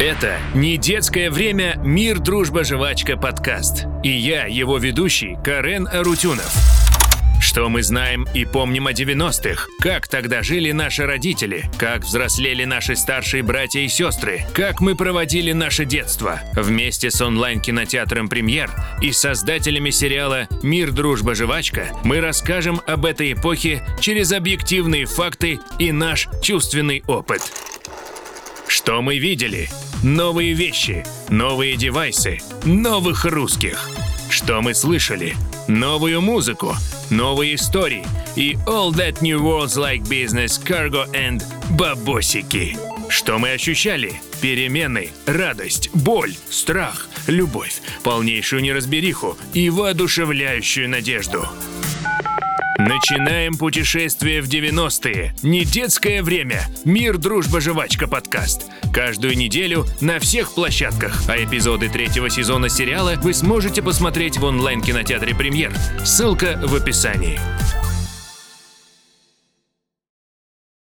Это не детское время «Мир, дружба, жвачка» подкаст. И я, его ведущий, Карен Арутюнов. Что мы знаем и помним о 90-х? Как тогда жили наши родители? Как взрослели наши старшие братья и сестры? Как мы проводили наше детство? Вместе с онлайн-кинотеатром «Премьер» и создателями сериала «Мир, дружба, жвачка» мы расскажем об этой эпохе через объективные факты и наш чувственный опыт. Что мы видели? Новые вещи, новые девайсы, новых русских. Что мы слышали? Новую музыку, новые истории и All That New Worlds Like Business, Cargo and Бабосики. Что мы ощущали? Перемены, радость, боль, страх, любовь, полнейшую неразбериху и воодушевляющую надежду. Начинаем путешествие в 90-е. Не детское время. Мир, дружба, жвачка подкаст. Каждую неделю на всех площадках. А эпизоды третьего сезона сериала вы сможете посмотреть в онлайн-кинотеатре «Премьер». Ссылка в описании.